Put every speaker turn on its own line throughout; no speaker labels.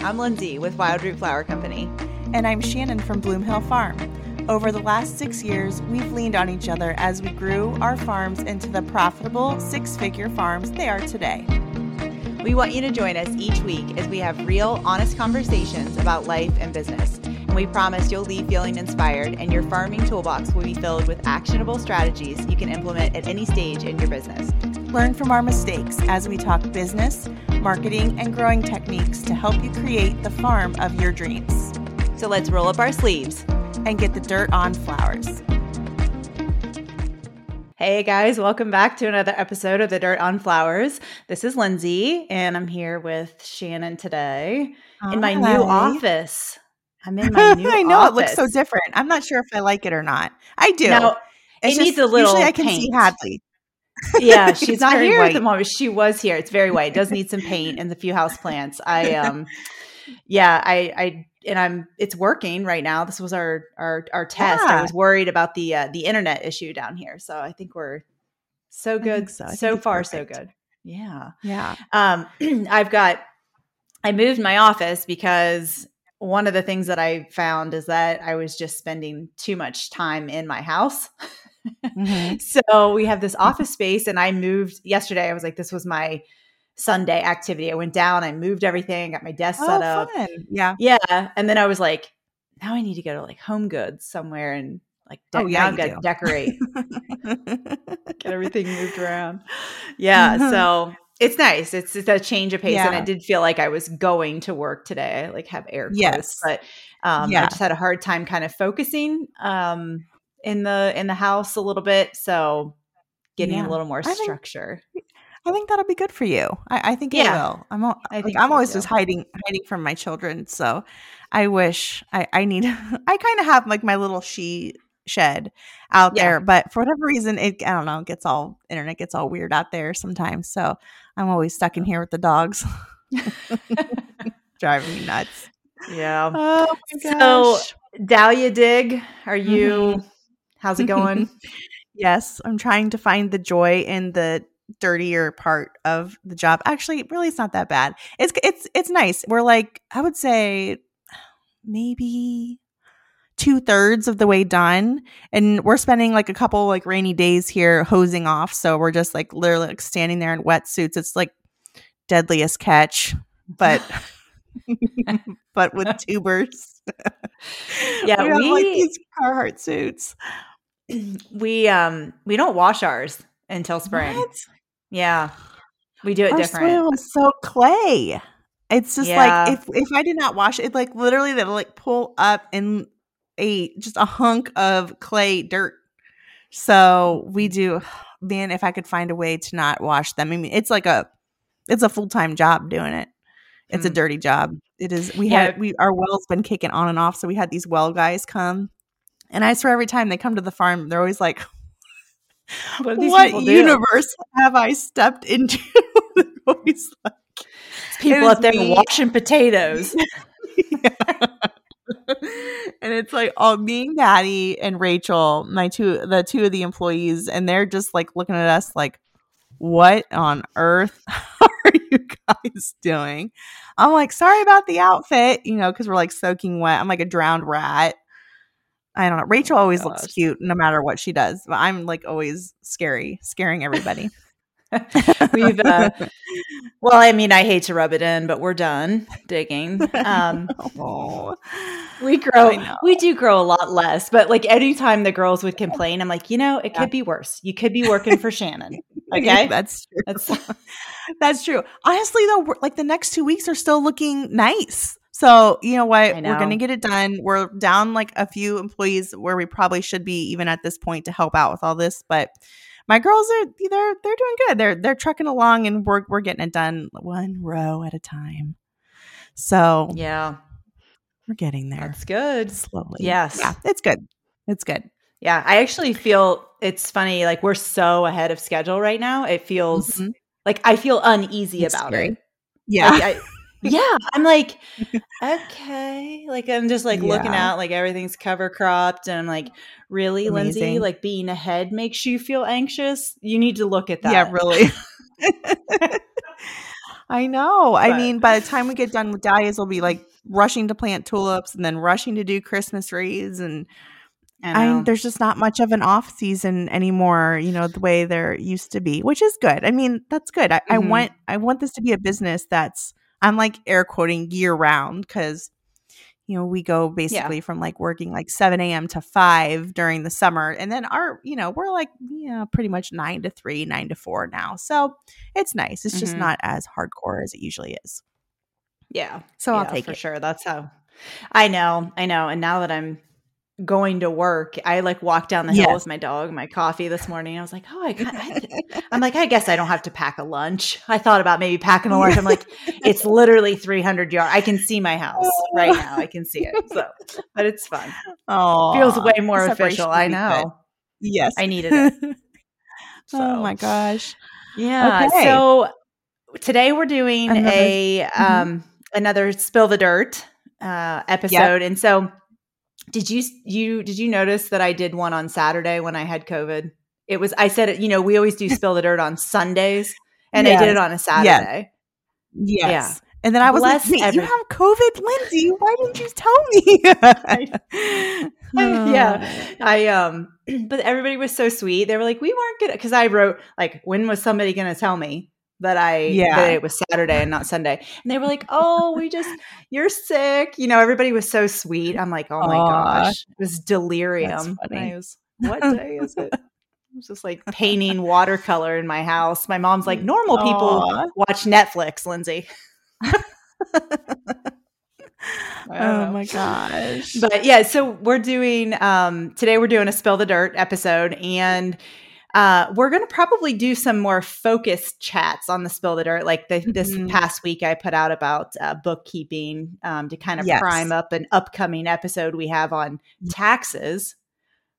I'm Lindsay with Wildroot Flower Company.
And I'm Shannon from Bloomhill Farm. Over the last six years, we've leaned on each other as we grew our farms into the profitable six figure farms they are today.
We want you to join us each week as we have real, honest conversations about life and business. And we promise you'll leave feeling inspired, and your farming toolbox will be filled with actionable strategies you can implement at any stage in your business.
Learn from our mistakes as we talk business, marketing, and growing techniques to help you create the farm of your dreams.
So let's roll up our sleeves
and get the dirt on flowers.
Hey guys, welcome back to another episode of The Dirt on Flowers. This is Lindsay, and I'm here with Shannon today in my new office. I'm in my new
I know
office.
it looks so different. I'm not sure if I like it or not. I do.
Now,
It's
it needs a little
Usually I can
paint.
see Hadley.
Yeah, she's not here at the
white.
moment. She was here. It's very white. It does need some paint and a few house plants. I um yeah, I I and I'm it's working right now. This was our our our test. I was worried about the uh, the internet issue down here. So I think we're so good
so.
So, far so good. Yeah.
Yeah.
Um I've got I moved my office because one of the things that I found is that I was just spending too much time in my house.
Mhm.
So we have this office space, and I moved yesterday. I was like, this was my Sunday activity. I went down, I moved everything, got my desk set
Oh,
up.
fun. Yeah.
Yeah. And then I was like, now I need to go to like home goods somewhere and like, de-
Oh, yeah,
now I've got to decorate, get everything moved around. Yeah.
Mhm.
So it's nice. It's, it's a change of pace. And I did feel like I was going to work today. I like have air quotes,
Yes.
but um,
yeah.
I just had a hard time kind of focusing um, in the in the house a little bit. So getting
Yeah.
a little more
I think-
structure.
I think that'll be good for you. I, I think it
Yeah.
will. I'm al-
I think
I'm always just hiding hiding from my children. So I wish I, I need I kind of have like my little she shed out
Yeah.
there, but for whatever reason it I don't know, it gets all internet gets all weird out there sometimes. So I'm always stuck in here with the dogs. Driving me nuts.
Yeah.
Oh my
So- Dahlia Dig, are you?
Mhm.
How's it going?
yes, I'm trying to find the joy in the dirtier part of the job. Actually, really it's not that bad. It's it's it's nice. We're like I would say maybe two thirds of the way done, and we're spending like a couple like rainy days here hosing off. So we're just like literally like standing there in wetsuits. It's like deadliest catch, but but with tubers.
Yeah,
we, have, like these Carhartt suits.
we um we don't wash ours until spring.
What?
Yeah. We do it
Our
different.
soil is so clay. It's just
Yeah.
like if if I did not wash it, like literally they'll like pull up in a just a hunk of clay dirt. So we do man, if I could find a way to not wash them. I mean, it's like a it's a full time job doing it. It's a
Mm.
dirty job. It is we
Yeah.
had we our well's been kicking on and off. So we had these well guys come. And I swear every time they come to the farm, they're always like,
What,
What
people
universe have I stepped into? Always like
People
was
up there
me.
washing potatoes.
and it's like all me, Maddie, and Rachel, my two, the two of the employees, and they're just like looking at us like, "What on earth are you guys doing?" I'm like, "Sorry about the outfit," you know, because we're like soaking wet. I'm like a drowned rat. I don't know. Rachel always looks cute no matter what she does, but I'm like always scary, scaring everybody.
We've uh well, I mean, I hate to rub it in, but we're done digging. Um
oh.
we grow we do grow a lot less, but like anytime the girls would complain, I'm like, you know, it
Yeah.
could be worse. You could be working for Shannon. Okay.
that's true.
That's
That's true. Honestly, though, like the next two weeks are still looking nice. So you know what?
I
We're gonna get it done. We're down like a few employees where we probably should be even at this point to help out with all this. But my girls are they're they're doing good. They're they're trucking along, and we're we're getting it done one row at a time. So
yeah,
we're getting there
that's good.
slowly.
Yes.
yeah, it's good. It's good.
Yeah, I actually feel it's funny. Like we're so ahead of schedule right now. It feels
Mhm.
like I feel uneasy
It's
about
scary.
it.
Yeah,
Like, I- yeah. I'm like, okay. Like I'm just like looking
Yeah.
out, like everything's cover cropped, and I'm like, really, Lindsay? Like being ahead makes you feel anxious. You need to look at that.
yeah, really. I know. But. I mean, by the time we get done with dahlias, we'll be like rushing to plant tulips and then rushing to do Christmas wreaths and I, I there's just not much of an off season anymore, you know, the way there used to be, which is good. I mean, that's good. I, mm-hmm. I want I want this to be a business that's I'm like air quoting year round because you know, we go basically yeah. from like working like 7 a.m. to 5 during the summer. And then our, you know, we're like, you know, pretty much 9 to 3, 9 to 4 now. So it's nice. It's mm-hmm. just not as hardcore as it usually is.
Yeah.
So
yeah,
I'll take it.
for
it.
sure. That's how I know. I know. And now that I'm going to work, I like walked down the hill with my dog, my coffee this morning. I was like, oh, I, I I'm like, I guess I don't have to pack a lunch. I thought about maybe packing a lunch. I'm like, it's literally 300 yards. I can see my house right now. I can see it. So, but it's fun.
Oh,
feels way more official. I know.
Yes,
I needed it.
so, oh my gosh.
Yeah. Okay. So today we're doing another, a mm-hmm. um mm-hmm. another spill the dirt uh episode, yep. and so did you you did you notice that I did one on Saturday when I had COVID? It was I said it, you know, we always do spill the dirt on Sundays and yes. I did it on a Saturday.
Yes. Yeah. And then I was Bless like, Wait, you have COVID, Lindsay. Why didn't you tell me?
yeah. I um but everybody was so sweet. They were like, we weren't good because I wrote like, when was somebody gonna tell me? That I yeah. that it was Saturday and not Sunday. And they were like, "Oh, we just you're sick." You know, everybody was so sweet. I'm like, "Oh my Aww. gosh." It was delirium. I was, what day is it? I was just like painting watercolor in my house. My mom's like, "Normal people Aww. watch Netflix, Lindsay."
oh my gosh.
But yeah, so we're doing um today we're doing a spill the dirt episode and uh, we're going to probably do some more focused chats on the spill the dirt. Like the, this mm-hmm. past week, I put out about uh, bookkeeping um, to kind of yes. prime up an upcoming episode we have on mm. taxes.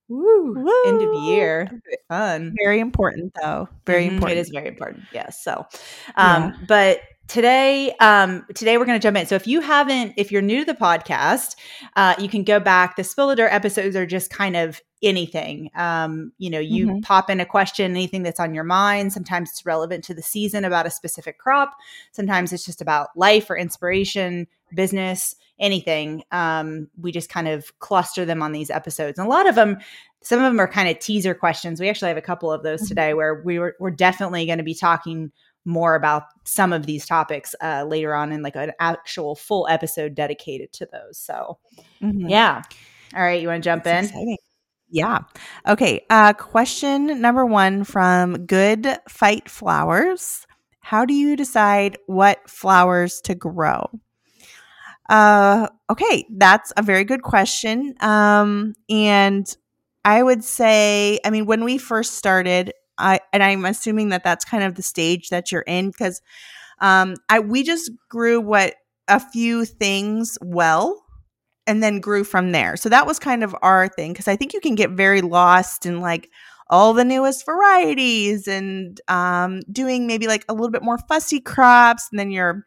Woo, Woo. End of year. Fun.
Very important, though. Very mm-hmm. important.
It is very important. Yes. So, um, yeah. but today um today we're going to jump in so if you haven't if you're new to the podcast uh you can go back the spill the dirt episodes are just kind of anything um you know you mm-hmm. pop in a question anything that's on your mind sometimes it's relevant to the season about a specific crop sometimes it's just about life or inspiration business anything um we just kind of cluster them on these episodes and a lot of them some of them are kind of teaser questions we actually have a couple of those mm-hmm. today where we were, we're definitely going to be talking more about some of these topics uh, later on in like an actual full episode dedicated to those. So, mm-hmm. yeah. All right, you want to jump That's in? Exciting.
Yeah. Okay. Uh, question number one from Good Fight Flowers. How do you decide what flowers to grow? Uh, okay, that's a very good question. Um, and I would say, I mean, when we first started, I and I'm assuming that that's kind of the stage that you're in because um, I we just grew what a few things well and then grew from there. So that was kind of our thing because I think you can get very lost in like all the newest varieties and um, doing maybe like a little bit more fussy crops and then you're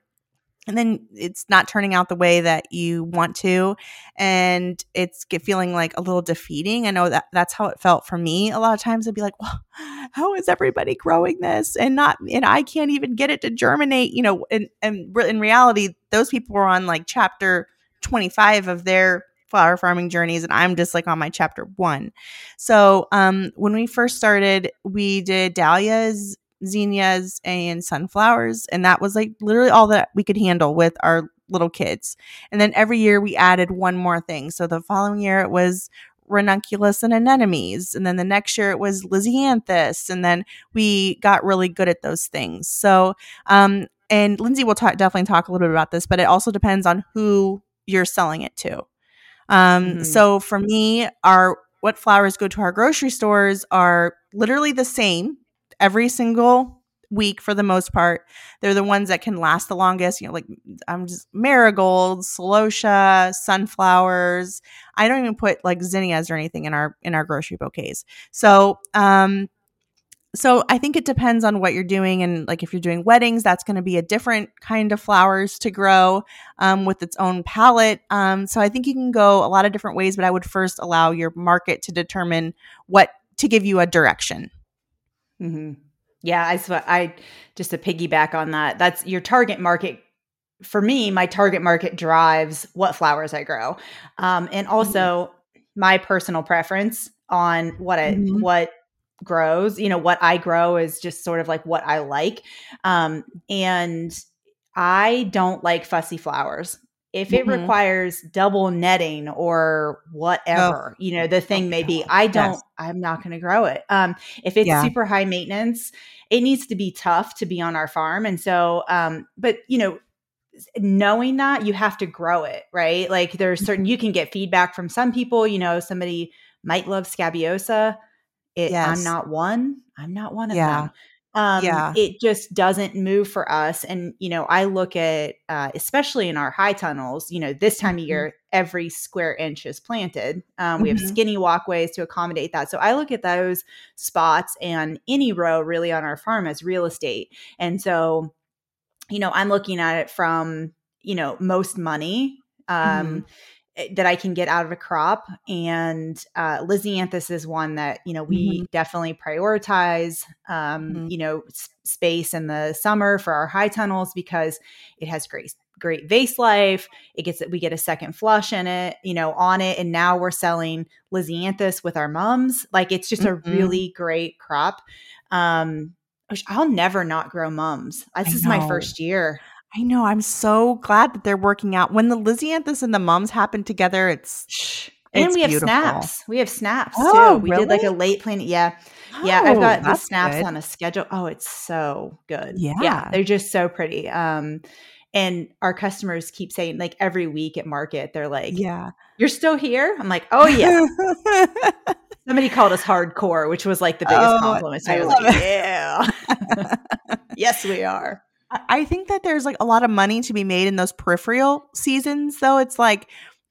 and then it's not turning out the way that you want to and it's get feeling like a little defeating. I know that that's how it felt for me. A lot of times i'd be like well how is everybody growing this? And not and i can't even get it to germinate you know and, and in reality those people were on like chapter 25 of their flower farming journeys and i'm just like on my chapter one so um when we first started we did dahlias zinnias and sunflowers. And that was like literally all that we could handle with our little kids. And then every year we added one more thing. So the following year it was ranunculus and anemones. And then the next year it was lisianthus. And then we got really good at those things. So, um, and Lindsay will talk, definitely talk a little bit about this, but it also depends on who you're selling it to. Um, mm-hmm. So for me, our what flowers go to our grocery stores are literally the same every single week for the most part. They're the ones that can last the longest. You know, like I'm just marigolds, celosia, sunflowers. I don't even put like zinnias or anything in our in our grocery bouquets. So, um, so I think it depends on what you're doing, and like if you're doing weddings, that's going to be a different kind of flowers to grow um, with its own palette. Um, so I think you can go a lot of different ways, but I would first allow your market to determine what to give you a direction.
Mm-hmm. Yeah, I sw- I just to piggyback on that. That's your target market. For me, my target market drives what flowers I grow, um, and
Mm-hmm.
also my personal preference on what I
Mhm.
what grows. You know, what I grow is just sort of like what I like, um, and I don't like fussy flowers. If it
Mhm.
requires double netting or whatever, you know, the thing
Oh,
may be, I don't,
Yes.
I'm not going to grow it. Um, if it's
Yeah.
super high maintenance, it needs to be tough to be on our farm. And so, um, but you know, knowing that you have to grow it, right? Like there's
Mm-hmm.
certain, you can get feedback from some people, you know, somebody might love scabiosa. It, I'm not one. I'm not one of
Yeah.
them. Um,
Yeah.
it just doesn't move for us. And, you know, I look at, uh, especially in our high tunnels, you know, this time of
Mhm.
year, every square inch is planted. Um, we have
Mhm.
skinny walkways to accommodate that. So I look at those spots and any row really on our farm as real estate. And so, you know, I'm looking at it from, you know, most money. Um, eh, that I can get out of a crop. And uh, Lisianthus is one that, you know, we
Mhm.
definitely prioritize, um,
Mhm.
you know, s- space in the summer for our high tunnels because it has great, great vase life. It gets, we get a second flush in it, you know, on it. And now we're selling Lisianthus with our mums. Like it's just a
Mhm.
really great crop. Um, which I'll never not grow mums. This is my first year.
I know. I'm so glad that they're working out. When the Lisianthus and the mums happen together, it's
Shh. And
It's
we have
beautiful.
snaps. We have snaps
Oh,
too. We did like a late planet. Yeah. Yeah. I've
Oh,
got the snaps
good.
on a schedule. Oh, it's so good.
Yeah. Yeah.
They're just so pretty. Um, and our customers keep saying, like every week at market, they're like,
Yeah.
You're still here? I'm like, Oh, yeah. Somebody called us hardcore, which was like the biggest
Oh,
compliment. So I,
I
was like,
it.
Yeah. yes, we are.
I- think that there's like a lot of money to be made in those peripheral seasons, though. It's like,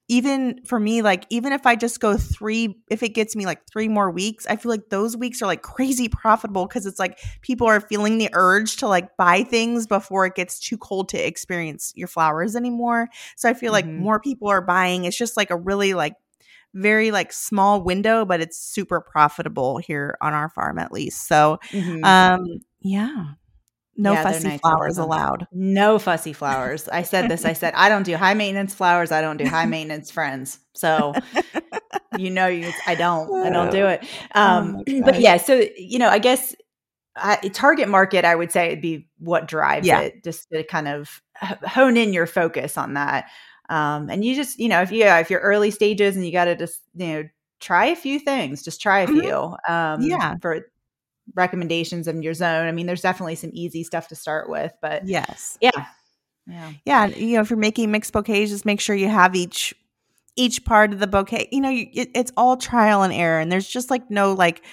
even for me, like, even if I just go three, if it gets me like three more weeks, I feel like those weeks are like crazy profitable because it's like people are feeling the urge to like buy things before it gets too cold to experience your flowers anymore. So I feel like
Mhm.
more people are buying. It's just like a really like, very like small window, but it's super profitable here on our farm at least. So,
Mhm.
um, yeah, no
Yeah,
fussy. Flowers allowed.
No fussy flowers. I said this. I said I don't do high maintenance flowers. I don't do high maintenance friends. So you know, you I don't. I don't do it. Um,
Oh
but yeah, so you know, I guess I, target market. I would say it'd be what drives
Yeah.
it, just to kind of hone in your focus on that. Um, and you just, you know, if you if you're early stages and you got to just, you know, try a few things. Just try a
Mhm.
few. Um,
Yeah.
For recommendations in your zone. I mean, there's definitely some easy stuff to start with, but
Yes.
yeah. Yeah.
Yeah. and, You know, if you're making mixed bouquets, just make sure you have each each part of the bouquet. You know, you, it, it's all trial and error, and there's just like no like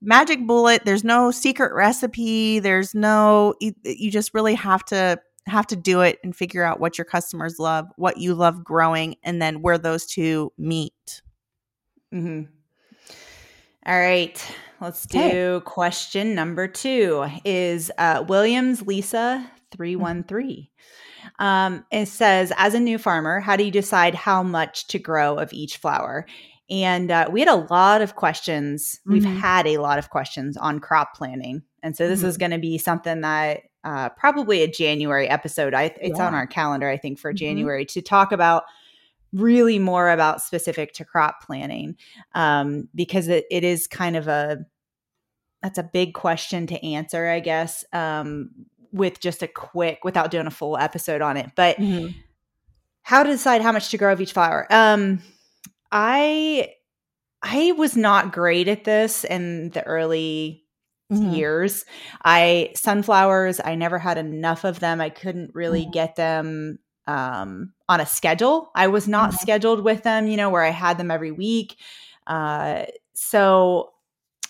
magic bullet. There's no secret recipe. There's no. You, you just really have to have to do it and figure out what your customers love, what you love growing, and then where those two meet.
Mm-hmm. All right. Let's do
Okay.
question number two is uh, Williams Lisa 313. Um, it says, as a new farmer, how do you decide how much to grow of each flower? And uh, we had a lot of questions. We've
Mhm.
had a lot of questions on crop planning. And so this
Mhm.
is going to be something that uh, probably a January episode. I, it's on our calendar, I think, for
Mhm.
January to talk about really more about specific to crop planning um, because it, it is kind of a that's a big question to answer, I guess, um, with just a quick without doing a full episode on it. But
Mhm.
how to decide how much to grow of each flower? Um, I I was not great at this in the early
Mhm.
years. I sunflowers, I never had enough of them. I couldn't really
Mhm.
get them um, on a schedule. I was not
Mhm.
scheduled with them, you know, where I had them every week. Uh, so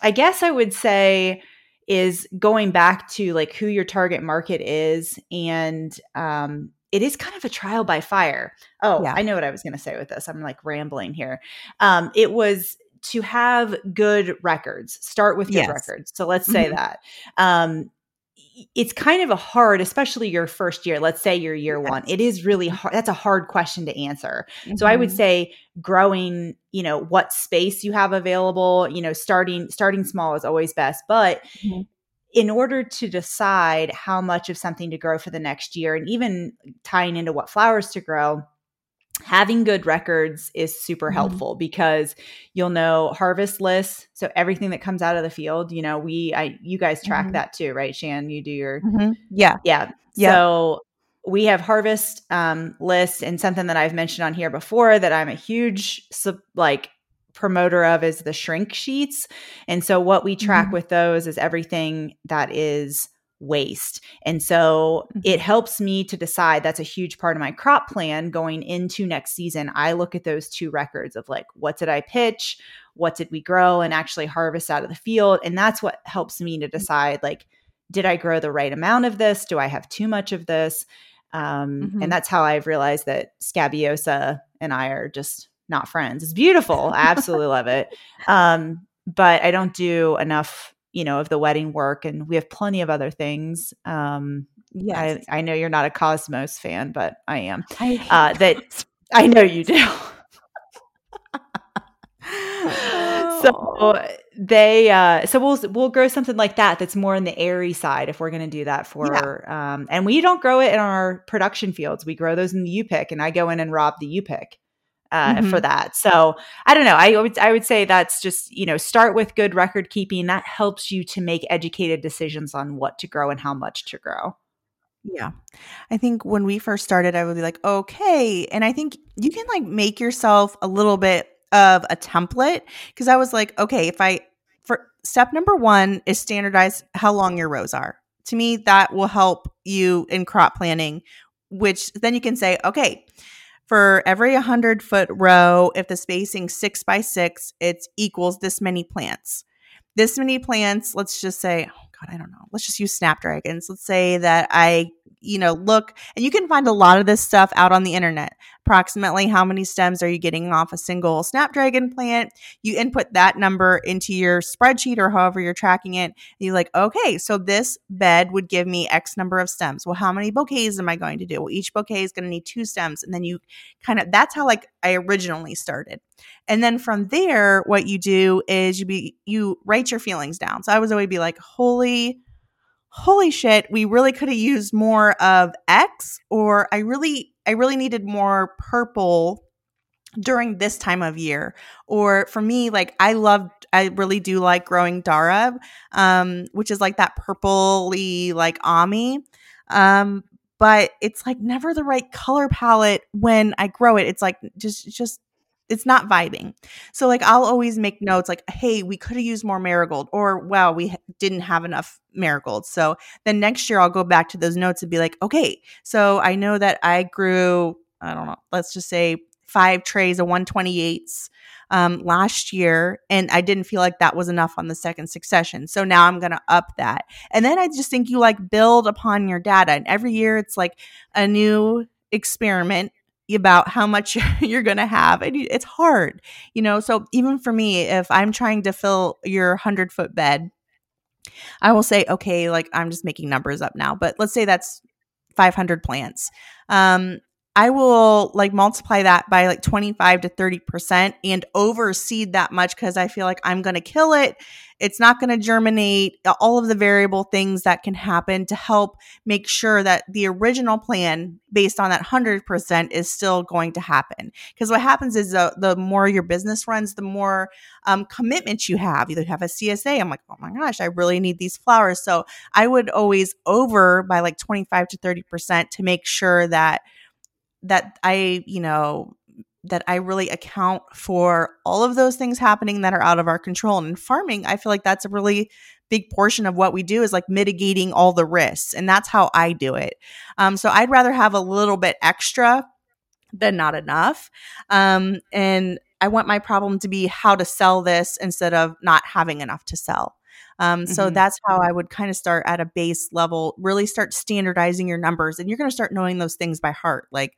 I guess I would say is going back to like who your target market is and um it is kind of a trial by fire. Oh,
Yeah.
I know what I was going to say with this. I'm like rambling here. Um it was to have good records. Start with good
Yes.
records. So let's say
Mhm.
that. Um it's kind of a hard, especially your first year. Let's say your year one. It is really hard. That's a hard question to answer. So I would
Mhm.
say growing, you know, what space you have available, you know, starting starting small is always best, but
Mhm.
in order to decide how much of something to grow for the next year and even tying into what flowers to grow having good records is super mm-hmm. helpful because you'll know harvest lists so everything that comes out of the field you know we i you guys track mm-hmm. that too right shan you do your
mm-hmm. yeah
yeah yeah so we have harvest um, lists and something that i've mentioned on here before that i'm a huge like promoter of is the shrink sheets. And so what we track mm-hmm. with those is everything that is waste. And so mm-hmm. it helps me to decide that's a huge part of my crop plan going into next season. I look at those two records of like, what did I pitch? What did we grow and actually harvest out of the field? And that's what helps me to mm-hmm. decide like, did I grow the right amount of this? Do I have too much of this? Um, mm-hmm. And that's how I've realized that Scabiosa and I are just not friends. It's beautiful. I absolutely love it. Um, but I don't do enough, you know, of the wedding work, and we have plenty of other things. Um, yeah, I, I, know you're not a Cosmos fan, but I am. I uh, that I know you do. so they uh so we'll we'll grow something like that that's more in the airy side if we're going to do that for yeah. um and we don't grow it in our production fields we grow those in the u pick and i go in and rob the u pick uh, mm-hmm. for that. So I don't know. I would I would say that's just you know start with good record keeping. That helps you to make educated decisions on what to grow and how much to grow.
Yeah. I think when we first started, I would be like, okay. And I think you can like make yourself a little bit of a template because I was like, okay, if I, for step number one is standardize how long your rows are. To me, that will help you in crop planning, which then you can say, okay, for every 100 foot row, if the spacing six by six, it equals this many plants. This many plants, let's just say, God, I don't know. Let's just use snapdragons. Let's say that I you know, look, and you can find a lot of this stuff out on the internet. Approximately how many stems are you getting off a single Snapdragon plant? You input that number into your spreadsheet or however you're tracking it. you're like, okay, so this bed would give me X number of stems. Well, how many bouquets am I going to do? Well, each bouquet is going to need two stems. And then you kind of, that's how like I originally started. And then from there, what you do is you be, you write your feelings down. So I was always be like, holy, holy shit, we really could have used more of X or I really I really needed more purple during this time of year. Or for me, like I loved I really do like growing Dara, um, which is like that purpley like Ammi. Um, but it's like never the right color palette when I grow it. It's like just just it's not vibing. So like I'll always make notes like, hey, we could have used more marigold, or wow, we didn't have enough marigold. So then next year I'll go back to those notes and be like, okay, so I know that I grew, I don't know, let's just say five trays of 128s um, last year, and I didn't feel like that was enough on the second succession. So now I'm going to up that. And then I just think you like build upon your data. And every year it's like a new experiment about how much you're going to have and it's hard you know so even for me if i'm trying to fill your 100 foot bed i will say okay like i'm just making numbers up now but let's say that's 500 plants um I will like multiply that by like 25 to 30% and overseed that much because I feel like I'm going to kill it. It's not going to germinate, all of the variable things that can happen to help make sure that the original plan based on that 100% is still going to happen. Because what happens is the, the more your business runs, the more um, commitment you have. Either have a CSA, I'm like, oh my gosh, I really need these flowers. So I would always over by like 25 to 30% to make sure that that I, you know, that I really account for all of those things happening that are out of our control. And in farming, I feel like that's a really big portion of what we do is like mitigating all the risks. And that's how I do it. Um, so I'd rather have a little bit extra than not enough. Um, and I want my problem to be how to sell this instead of not having enough to sell. Um, so mm-hmm. that's how I would kind of start at a base level, really start standardizing your numbers, and you're going to start knowing those things by heart. Like,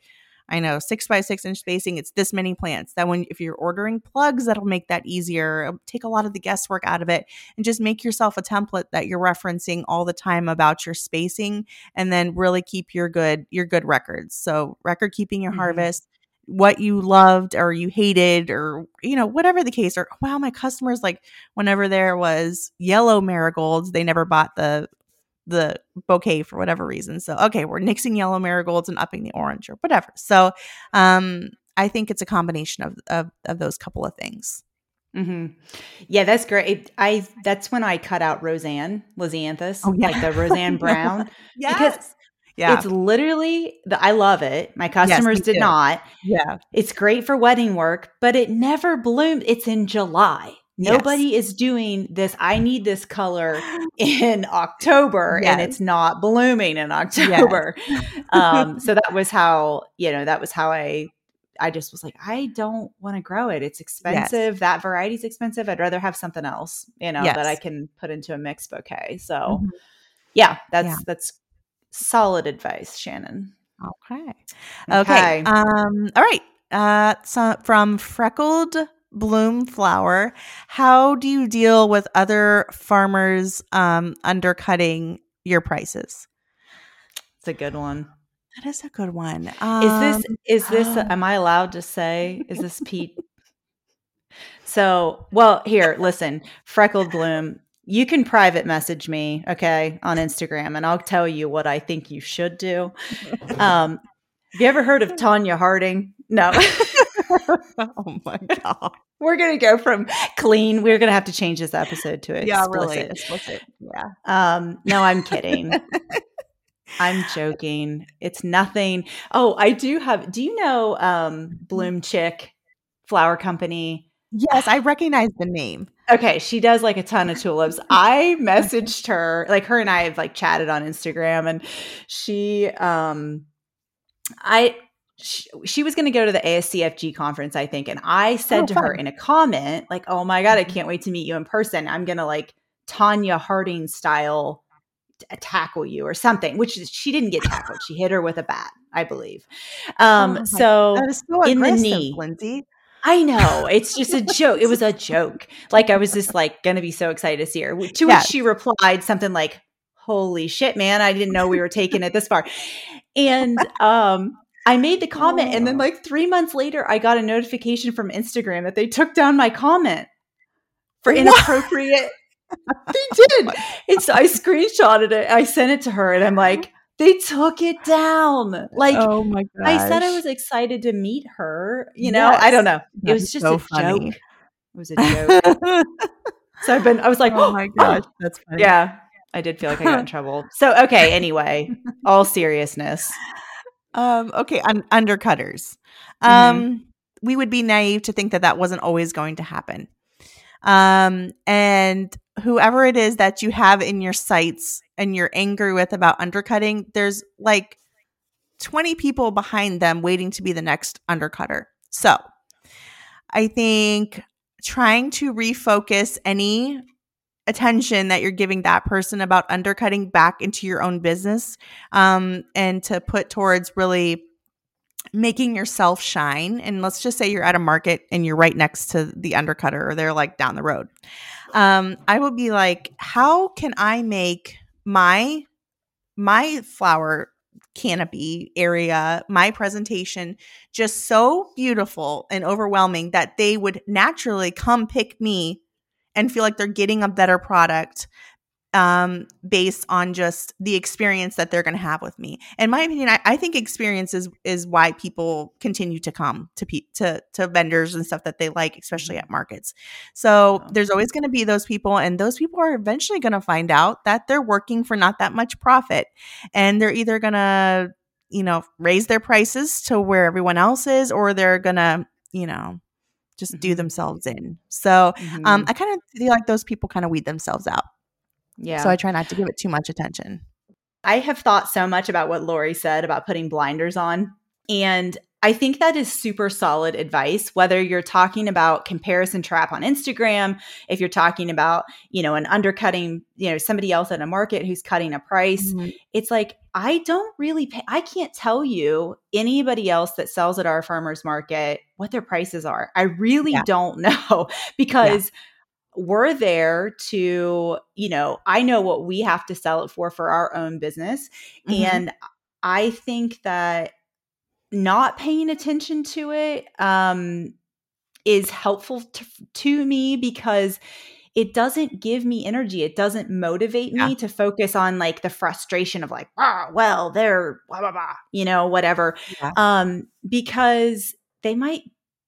I know six by six inch spacing, it's this many plants. That when if you're ordering plugs, that'll make that easier. take a lot of the guesswork out of it and just make yourself a template that you're referencing all the time about your spacing and then really keep your good your good records. So record keeping your mm-hmm. harvest, what you loved or you hated or you know whatever the case or wow my customers like whenever there was yellow marigolds they never bought the the bouquet for whatever reason so okay we're nixing yellow marigolds and upping the orange or whatever so um i think it's a combination of of, of those couple of things
Mm-hmm. Yeah, that's great. I that's when I cut out Rosanne Lisianthus, oh, yeah. like the Rosanne Brown,
yes. because
yeah. It's literally the I love it. My customers yes, did not.
Yeah.
It's great for wedding work, but it never bloomed. It's in July. Yes. Nobody is doing this. I need this color in October yes. and it's not blooming in October. um, so that was how, you know, that was how I I just was like, I don't want to grow it. It's expensive. Yes. That variety's expensive. I'd rather have something else, you know, yes. that I can put into a mixed bouquet. So mm-hmm. yeah, that's yeah. that's solid advice, Shannon.
Okay. Okay. okay. Um, all right. Uh, so from Freckled Bloom Flower, how do you deal with other farmers um, undercutting your prices?
It's a good one.
That is a good one.
Um, is this um, is this uh, am I allowed to say is this Pete? so, well, here, listen. Freckled Bloom, you can private message me, okay, on Instagram, and I'll tell you what I think you should do. Um, have you ever heard of Tonya Harding? No.
oh my god.
We're gonna go from clean. We're gonna have to change this episode to explicit.
Yeah, really explicit.
Yeah. Um, no, I'm kidding. I'm joking. It's nothing. Oh, I do have. Do you know um, Bloom Chick Flower Company?
Yes, I recognize the name.
Okay, she does like a ton of tulips. I messaged her, like her and I have like chatted on Instagram and she um I she, she was going to go to the ASCFG conference, I think, and I said oh, to fun. her in a comment like, "Oh my god, I mm-hmm. can't wait to meet you in person. I'm going to like Tonya Harding style tackle you or something," which she didn't get tackled. she hit her with a bat, I believe. Um oh so,
so in the knee, Lindsay.
I know. It's just a joke. It was a joke. Like I was just like gonna be so excited to see her. To which she replied something like, Holy shit, man, I didn't know we were taking it this far. And um I made the comment, and then like three months later, I got a notification from Instagram that they took down my comment for inappropriate. they did. And so I screenshotted it. I sent it to her, and I'm like, they took it down. Like,
oh my god!
I said I was excited to meet her. You know, yes. I don't know. It was just so a funny. joke. It was a joke. so I've been. I was like,
oh my gosh, that's funny.
Yeah, I did feel like I got in trouble. So okay. Anyway, all seriousness.
Um. Okay. Un- undercutters. Mm-hmm. Um. Mm-hmm. We would be naive to think that that wasn't always going to happen. Um. And whoever it is that you have in your sights and you're angry with about undercutting, there's like 20 people behind them waiting to be the next undercutter. So I think trying to refocus any attention that you're giving that person about undercutting back into your own business um, and to put towards really making yourself shine. And let's just say you're at a market and you're right next to the undercutter or they're like down the road. Um, I will be like, how can I make my my flower canopy area, my presentation just so beautiful and overwhelming that they would naturally come pick me and feel like they're getting a better product um, based on just the experience that they're going to have with me. In my opinion, I, I, think experience is is why people continue to come to pe- to to vendors and stuff that they like, especially at markets. So there's always going to be those people, and those people are eventually going to find out that they're working for not that much profit, and they're either going to you know raise their prices to where everyone else is, or they're going to you know just do mm-hmm. themselves in. So um, mm-hmm. um, I kind of feel like those people kind of weed themselves out.
Yeah.
So I try not to give it too much attention.
I have thought so much about what Lori said about putting blinders on. And I think that is super solid advice, whether you're talking about comparison trap on Instagram, if you're talking about, you know, an undercutting, you know, somebody else at a market who's cutting a price. Mm-hmm. It's like, I don't really pay, I can't tell you anybody else that sells at our farmer's market what their prices are. I really yeah. don't know because. Yeah we're there to, you know, I know what we have to sell it for for our own business. Mm-hmm. And I think that not paying attention to it um, is helpful to, to me because it doesn't give me energy. It doesn't motivate me yeah. to focus on like the frustration of like, ah, well, they're blah blah blah, you know, whatever. Yeah. Um, because they might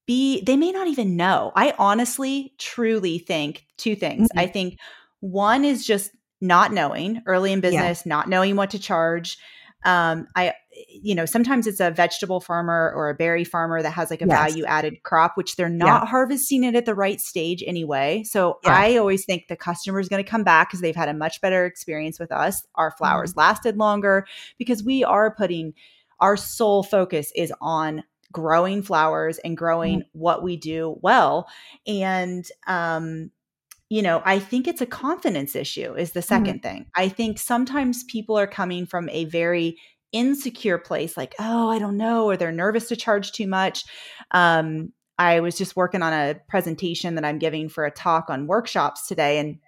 be, they may not even know. I honestly, truly think two things. Mm-hmm. I think one is just not knowing early in business, yeah. not knowing what to charge. Um, I, you know, sometimes it's a vegetable farmer or a berry farmer that has like a yes. value added crop, which they're not yeah. harvesting it at the right stage anyway. So yeah. I always think the customer is going to come back because they've had a much better experience with us. Our flowers mm-hmm. lasted longer because we are putting our sole focus is on growing flowers and growing mm-hmm. what we do well. And, um, you know, I think it's a confidence issue, is the 2nd mm-hmm. thing. I think sometimes people are coming from a very insecure place, like, oh, I don't know, or they're nervous to charge too much. Um, I was just working on a presentation that I'm giving for a talk on workshops today. And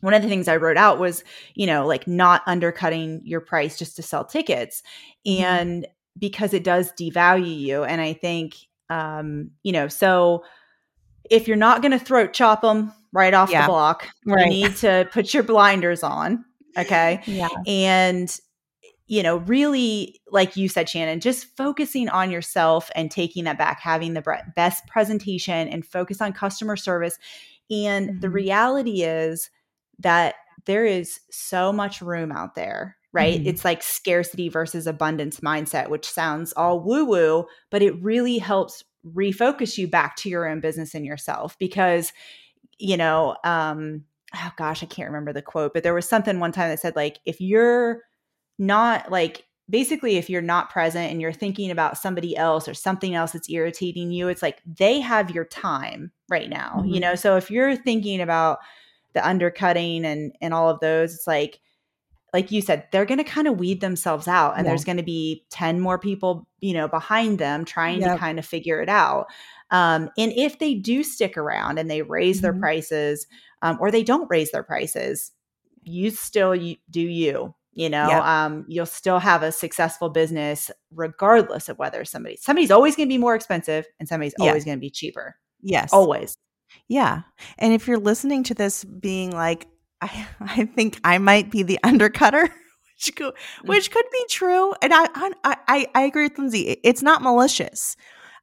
one of the things I wrote out was, you know, like not undercutting your price just to sell tickets. Mm-hmm. And because it does devalue you. And I think, um, you know, so if you're not going to throat chop them, right off yeah. the block. Right. You need to put your blinders on. Okay.
Yeah.
And, you know, really, like you said, Shannon, just focusing on yourself and taking that back, having the best presentation and focus on customer service. And mm-hmm. the reality is that there is so much room out there, right? Mm-hmm. It's like scarcity versus abundance mindset, which sounds all woo woo, but it really helps refocus you back to your own business and yourself because you know, um, oh gosh, I can't remember the quote, but there was something one time that said, like, if you're not like, basically, if you're not present and you're thinking about somebody else or something else that's irritating you, it's like they have your time right now, mm-hmm. you know? So if you're thinking about the undercutting and, and all of those, it's like, like you said, they're going to kind of weed themselves out and yeah. there's going to be 10 more people, you know, behind them trying yep. to kind of figure it out. Um, and if they do stick around and they raise mm-hmm. their prices um, or they don't raise their prices, you still you, do you. You know, yeah. um, you'll still have a successful business regardless of whether somebody somebody's always going to be more expensive and somebody's yeah. always going to be cheaper.
Yes,
always.
Yeah, and if you're listening to this, being like, I, I think I might be the undercutter. Which could, mm. which could be true, and I, I I agree with Lindsay. It's not malicious.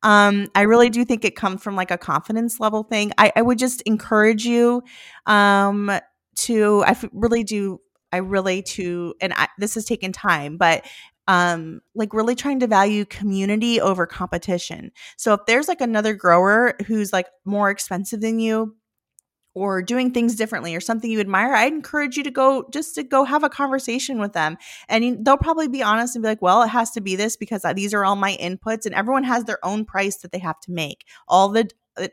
Um, I really do think it comes from like a confidence level thing. I, I would just encourage you um, to, I really do, I really to, and I, this has taken time, but um like really trying to value community over competition. So if there's like another grower who's like more expensive than you, or doing things differently or something you admire, I'd encourage you to go just to go have a conversation with them. And they'll probably be honest and be like, well, it has to be this because these are all my inputs. And everyone has their own price that they have to make. All the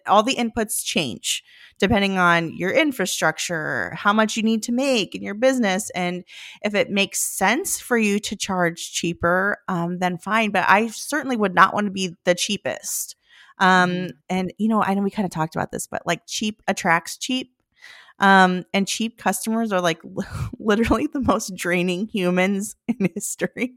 all the inputs change depending on your infrastructure, how much you need to make in your business, and if it makes sense for you to charge cheaper, um, then fine. But I certainly would not want to be the cheapest. Um, mm-hmm. and you know, I know we kind of talked about this, but like cheap attracts cheap. Um, and cheap customers are like literally the most draining humans in history.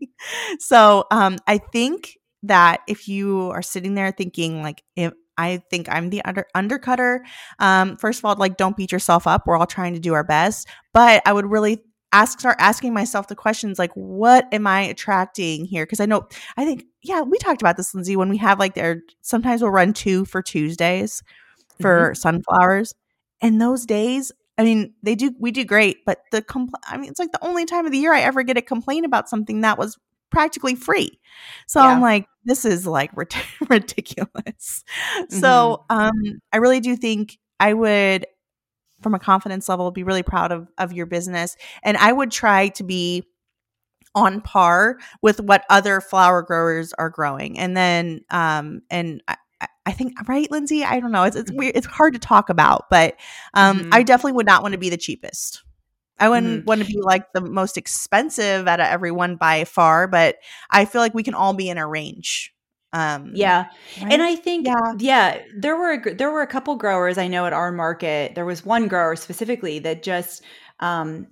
so um, I think that if you are sitting there thinking like if I think I'm the under undercutter. Um, first of all, like don't beat yourself up. We're all trying to do our best, but I would really ask start asking myself the questions like what am i attracting here because i know i think yeah we talked about this lindsay when we have like there sometimes we'll run two for tuesdays for mm-hmm. sunflowers and those days i mean they do we do great but the compl- i mean it's like the only time of the year i ever get a complaint about something that was practically free so yeah. i'm like this is like ridiculous mm-hmm. so um i really do think i would from a confidence level be really proud of of your business and i would try to be on par with what other flower growers are growing and then um and I, I think right, Lindsay. I don't know. It's it's weird. It's hard to talk about, but um, mm-hmm. I definitely would not want to be the cheapest. I wouldn't mm-hmm. want to be like the most expensive out of everyone by far, but I feel like we can all be in a range.
Um, yeah, right? and I think yeah. yeah, there were there were a couple growers I know at our market. There was one grower specifically that just um,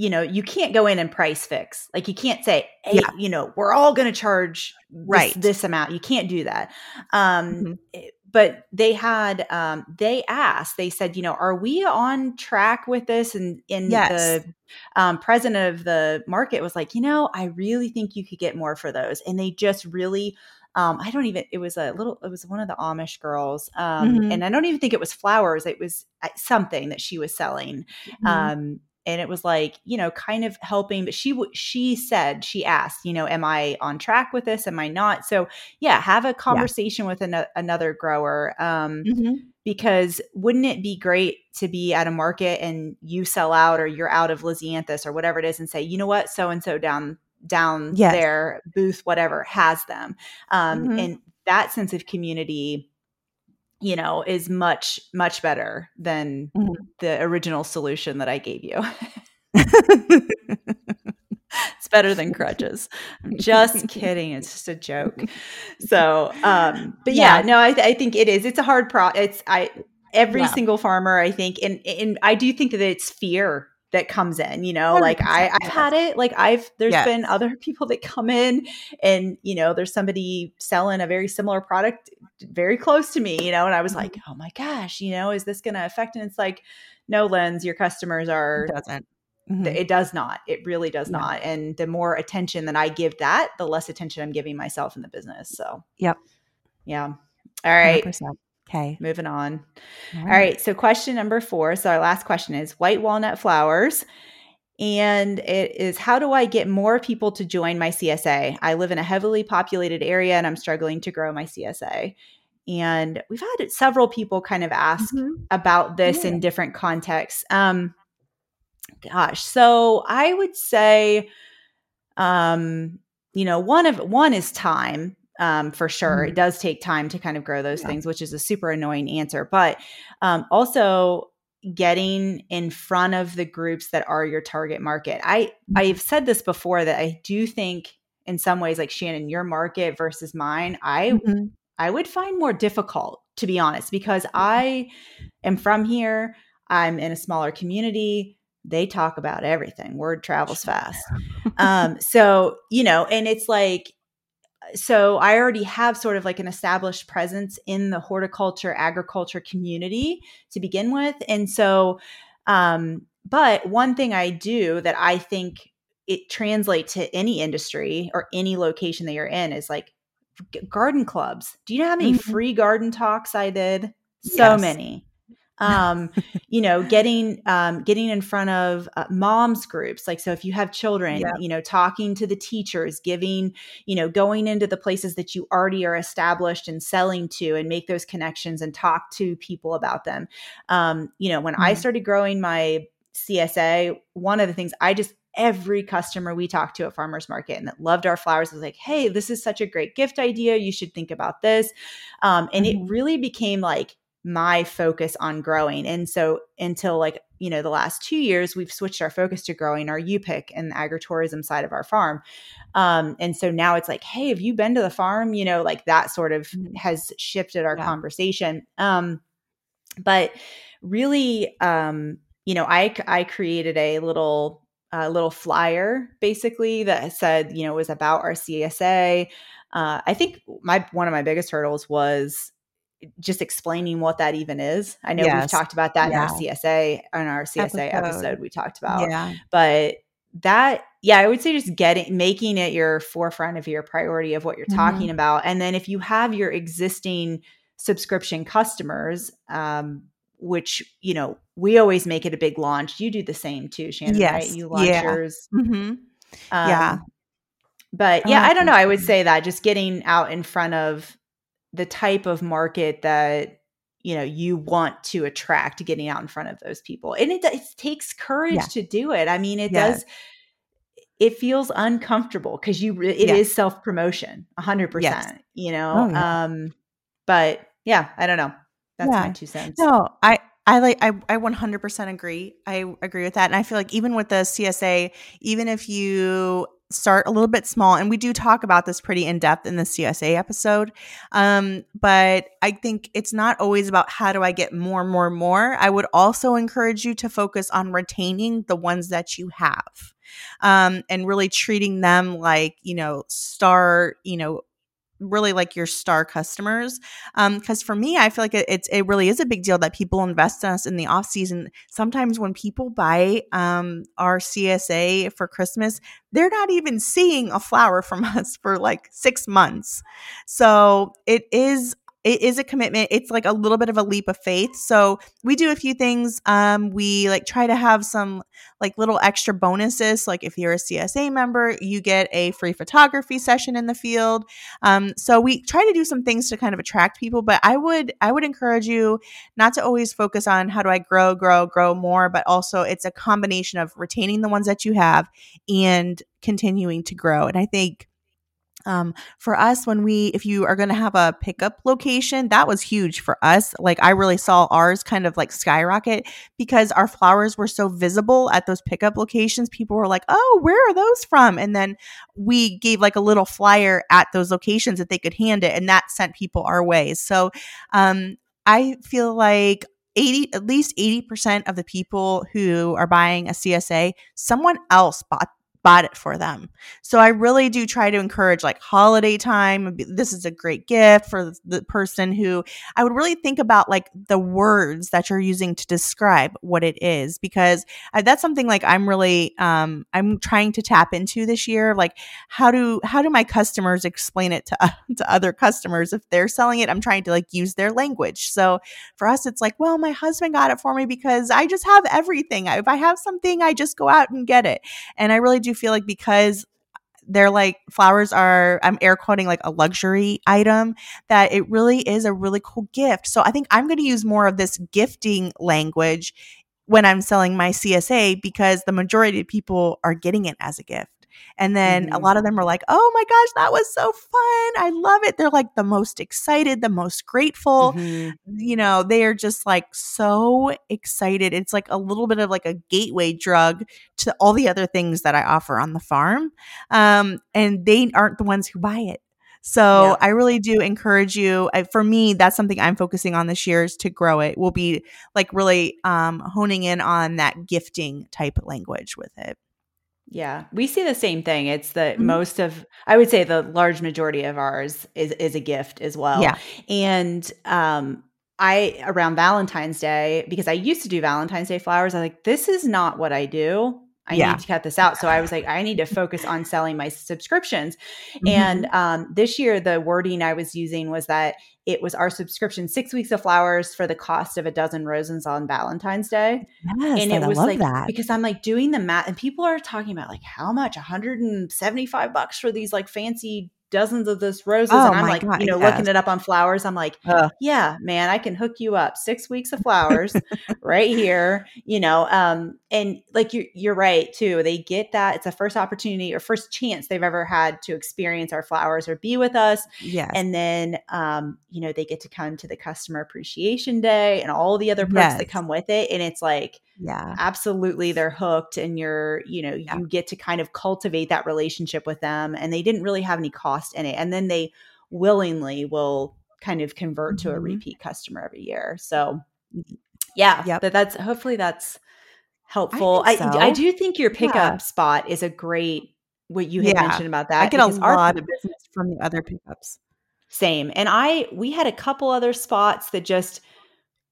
you know, you can't go in and price fix. Like you can't say, hey, yeah. you know, we're all going to charge this, right. this amount. You can't do that. Um, mm-hmm. Eh, but they had, um, they asked, they said, you know, are we on track with this? And, in yes. the um, president of the market was like, you know, I really think you could get more for those. And they just really, um, I don't even, it was a little, it was one of the Amish girls. Um, mm-hmm. And I don't even think it was flowers. It was uh, something that she was selling. Mm-hmm. Um, and it was like you know kind of helping but she she said she asked you know am i on track with this am i not so yeah have a conversation yeah. with an, another grower um, mm-hmm. because wouldn't it be great to be at a market and you sell out or you're out of lisianthus or whatever it is and say you know what so and so down down yes. there booth whatever has them um, mm-hmm. and that sense of community you know, is much, much better than mm-hmm. the original solution that I gave you. it's better than crutches. I'm just kidding. It's just a joke. So, um, but yeah, yeah. no, I, I, think it is. It's a hard pro. It's I every yeah. single farmer. I think, and and I do think that it's fear that comes in you know like i i've had it like i've there's yes. been other people that come in and you know there's somebody selling a very similar product very close to me you know and i was mm-hmm. like oh my gosh you know is this going to affect and it's like no lens your customers are
it doesn't
mm-hmm. it does not it really does yeah. not and the more attention that i give that the less attention i'm giving myself in the business so
yep
yeah all right 100%.
Okay.
Moving on. All right. All right. So, question number four. So, our last question is white walnut flowers. And it is how do I get more people to join my CSA? I live in a heavily populated area and I'm struggling to grow my CSA. And we've had several people kind of ask mm-hmm. about this yeah. in different contexts. Um, gosh, so I would say, um, you know, one of one is time um, for sure. Mm-hmm. It does take time to kind of grow those yeah. things, which is a super annoying answer. But um, also getting in front of the groups that are your target market. I mm-hmm. I've said this before that I do think in some ways, like Shannon, your market versus mine, I mm-hmm. I would find more difficult to be honest because I am from here. I'm in a smaller community they talk about everything. Word travels fast. um, so, you know, and it's like so I already have sort of like an established presence in the horticulture agriculture community to begin with. And so, um, but one thing I do that I think it translates to any industry or any location that you're in is like garden clubs. Do you know how many mm-hmm. free garden talks I did? So yes. many um, you know, getting um, getting in front of uh, moms groups. Like, so if you have children, yeah. you know, talking to the teachers, giving, you know, going into the places that you already are established and selling to, and make those connections and talk to people about them. Um, you know, when mm-hmm. I started growing my CSA, one of the things I just every customer we talked to at farmers market and that loved our flowers was like hey this is such a great gift idea you should think about this um, and mm-hmm. it really became like my focus on growing. And so until like, you know, the last two years, we've switched our focus to growing our U-Pick and the agritourism side of our farm. Um, and so now it's like, hey, have you been to the farm? You know, like that sort of mm-hmm. has shifted our yeah. conversation. Um, but really, um, you know, I I created a little a little flyer basically that said, you know, was about our CSA. Uh, I think my one of my biggest hurdles was just explaining what that even is. I know yes. we've talked about that yeah. in our CSA on our CSA episode. episode. we talked about.
Yeah.
But that yeah, I would say just getting making it your forefront of your priority of what you're mm-hmm. talking about. And then if you have your existing subscription customers, um, which you know we always make it a big launch. You do the same too, Shannon. Yes. Right? You launch
yeah.
yours.
Mm-hmm. Um, yeah.
But yeah, I don't know. I would say that just getting out in front of the type of market that you know you want to attract getting out in front of those people and it, it takes courage yeah. to do it i mean it yeah. does it feels uncomfortable because you it yeah. is self promotion 100% yes. you know oh, um but yeah i don't know that's my two cents
no i I like I I 100% agree. I agree with that and I feel like even with the CSA even if you start a little bit small and we do talk about this pretty in depth in the csa episode um, but i think it's not always about how do i get more more more. I would also encourage you to focus on retaining the ones that you have um, and really treating them like you know star you know really like your star customers because um, for me i feel like it, it's it really is a big deal that people invest in us in the off season. Sometimes when people buy um, our csa for christmas they're not even seeing a flower from us for like six months. So it is it is a commitment. It's like a little bit of a leap of faith. So we do a few things. Um, we like try to have some like little extra bonuses. Like if you're a CSA member, you get a free photography session in the field. Um, so we try to do some things to kind of attract people. But I would I would encourage you not to always focus on how do I grow, grow, grow more, but also it's a combination of retaining the ones that you have and continuing to grow. And I think um, for us when we if you are going to have a pickup location that was huge for us. Like i really saw ours kind of like skyrocket because our flowers were so visible at those pickup locations. People were like oh where are those from? And then we gave like a little flyer at those locations that they could hand it and that sent people our way. So um, i feel like 80 at least 80% of the people who are buying a CSA someone else bought bought it for them. So I really do try to encourage like holiday time. This is a great gift for the person who I would really think about like the words that you're using to describe what it is because that's something like I'm really um I'm trying to tap into this year like how do how do my customers explain it to uh, to other customers if they're selling it I'm trying to like use their language. So for us it's like well my husband got it for me because I just have everything. If I have something I just go out and get it. And I really do do feel like because they're like flowers are i'm air quoting like a luxury item that it really is a really cool gift. So i think i'm going to use more of this gifting language when i'm selling my csa because the majority of people are getting it as a gift and then mm-hmm. a lot of them are like, oh my gosh, that was so fun. I love it. They're like the most excited, the most grateful. Mm-hmm. You know, they are just like so excited. It's like a little bit of like a gateway drug to all the other things that I offer on the farm. Um, and they aren't the ones who buy it. So yeah. I really do encourage you. I, for me, that's something I'm focusing on this year is to grow it. We'll be like really um, honing in on that gifting type language with it.
Yeah, we see the same thing. It's that mm-hmm. most of, I would say, the large majority of ours is is a gift as well.
Yeah,
and um, I around Valentine's Day because I used to do Valentine's Day flowers. I like this is not what I do. I yeah. need to cut this out. So I was like, I need to focus on selling my subscriptions. Mm-hmm. And um, this year, the wording I was using was that it was our subscription six weeks of flowers for the cost of a dozen roses on Valentine's Day.
Yes,
and
it was
like
that.
because I'm like doing the math, and people are talking about like how much 175 bucks for these like fancy dozens of those roses. Oh and I'm like, God, you know, yes. looking it up on flowers. I'm like, yeah, man, I can hook you up. Six weeks of flowers right here, you know. Um, and like you're you're right too. They get that. It's a first opportunity or first chance they've ever had to experience our flowers or be with us.
Yes.
And then um, you know, they get to come to the customer appreciation day and all the other perks yes. that come with it. And it's like
yeah
absolutely they're hooked and you're you know yeah. you get to kind of cultivate that relationship with them and they didn't really have any cost in it and then they willingly will kind of convert mm-hmm. to a mm-hmm. repeat customer every year so yeah
yeah
but that's hopefully that's helpful i, so. I, I, do think your pickup yeah. spot is a great what you had yeah. mentioned about that
i get a lot of business from the other pickups
same and i we had a couple other spots that just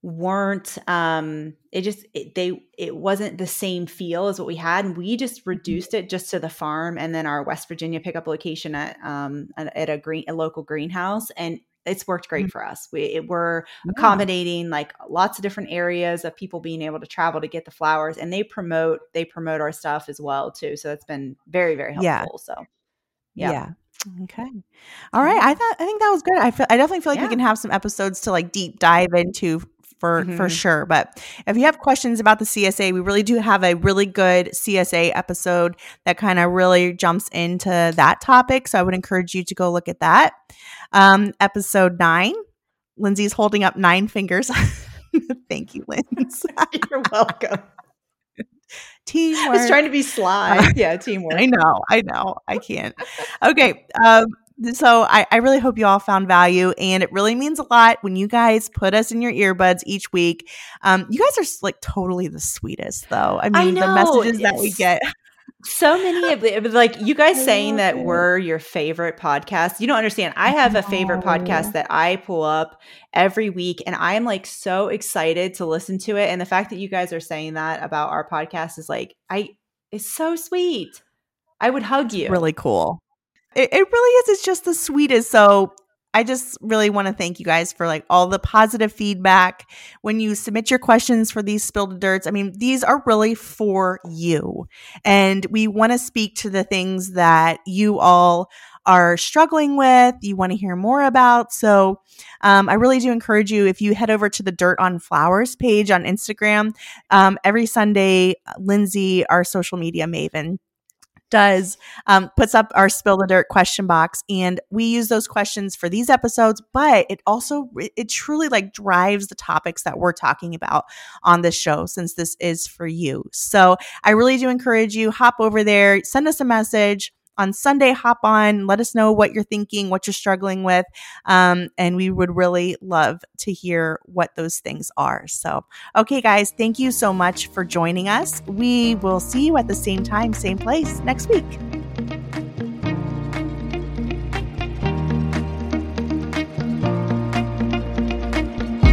weren't um it just it, they it wasn't the same feel as what we had and we just mm-hmm. reduced it just to the farm and then our west virginia pickup location at um at a green a local greenhouse and it's worked great mm-hmm. for us we it, we're accommodating like lots of different areas of people being able to travel to get the flowers and they promote they promote our stuff as well too so that's been very very helpful
yeah.
so
yeah. yeah. Okay. All right. I thought I think that was good. I feel I definitely feel like yeah. we can have some episodes to like deep dive into for mm-hmm. for sure. But if you have questions about the CSA, we really do have a really good CSA episode that kind of really jumps into that topic. So I would encourage you to go look at that. Um, episode nine, Lyndsay's holding up nine fingers. Thank you, Lyndsay.
You're welcome.
Teamwork.
I was trying to be sly. yeah, teamwork.
I know. I know. I can't. Okay. Um, so I, I really hope you all found value and it really means a lot when you guys put us in your earbuds each week. Um, you guys are like totally the sweetest though. I mean
I
the messages that we get
so many of the, like you guys saying that it. we're your favorite podcast you don't understand. I have a favorite podcast that i pull up every week and i'm like so excited to listen to it and the fact that you guys are saying that about our podcast is like i it's so sweet. I would hug you.
really cool it, it really is. It's just the sweetest. So I just really want to thank you guys for like all the positive feedback when you submit your questions for these spilled dirts. I mean, these are really for you. And we want to speak to the things that you all are struggling with, you want to hear more about. So um, I really do encourage you if you head over to the Dirt on Flowers page on Instagram. Um, every Sunday, Lyndsay, our social media maven, does um, puts up our spill the dirt question box and we use those questions for these episodes but it also it truly like drives the topics that we're talking about on this show since this is for you. So i really do encourage you hop over there send us a message on Sunday, hop on, let us know what you're thinking, what you're struggling with. Um, and we would really love to hear what those things are. So, okay, guys, thank you so much for joining us. We will see you at the same time, same place next week.